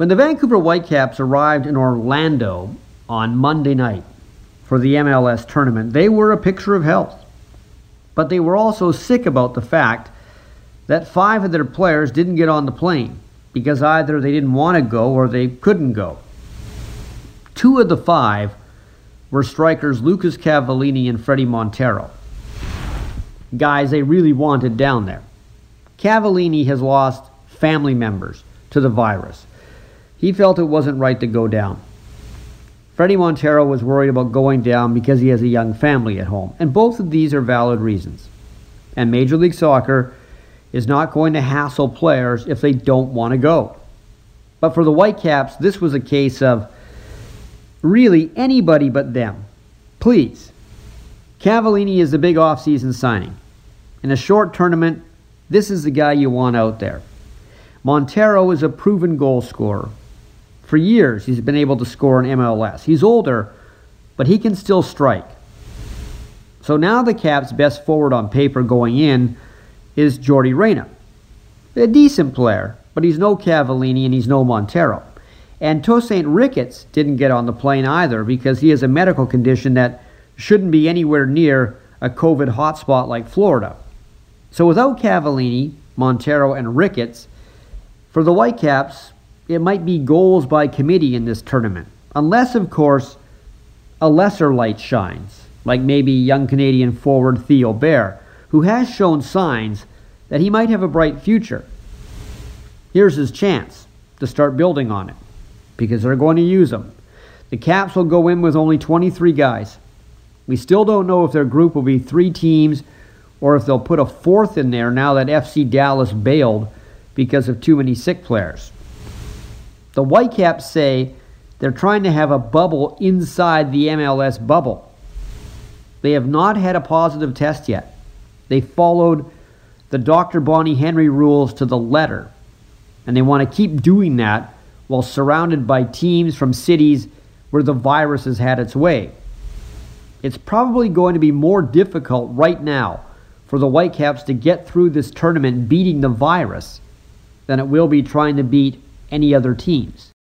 When the Vancouver Whitecaps arrived in Orlando on Monday night for the MLS tournament, they were a picture of health. But they were also sick about the fact that five of their players didn't get on the plane because either they didn't want to go or they couldn't go. Two of the five were strikers Lucas Cavallini and Fredy Montero. Guys they really wanted down there. Cavallini has lost family members to the virus. He felt it wasn't right to go down. Fredy Montero was worried about going down because he has a young family at home, and both of these are valid reasons. And Major League Soccer is not going to hassle players if they don't want to go. But for the Whitecaps, this was a case of really anybody but them. Please. Cavallini is the big offseason signing. In a short tournament, this is the guy you want out there. Montero is a proven goal scorer. For years, he's been able to score in MLS. He's older, but he can still strike. So now the Caps' best forward on paper going in is Yordy Reyna. A decent player, but he's no Cavallini and he's no Montero. And Tosaint Ricketts didn't get on the plane either because he has a medical condition that shouldn't be anywhere near a COVID hotspot like Florida. So without Cavallini, Montero, and Ricketts, for the Whitecaps, it might be goals by committee in this tournament. Unless, of course, a lesser light shines, like maybe young Canadian forward Theo Bair, who has shown signs that he might have a bright future. Here's his chance to start building on it, because they're going to use him. The Caps will go in with only 23 guys. We still don't know if their group will be three teams or if they'll put a fourth in there now that FC Dallas bailed because of too many sick players. The Whitecaps say they're trying to have a bubble inside the MLS bubble. They have not had a positive test yet. They followed the Dr. Bonnie Henry rules to the letter, and they want to keep doing that while surrounded by teams from cities where the virus has had its way. It's probably going to be more difficult right now for the Whitecaps to get through this tournament beating the virus than it will be trying to beat any other teams.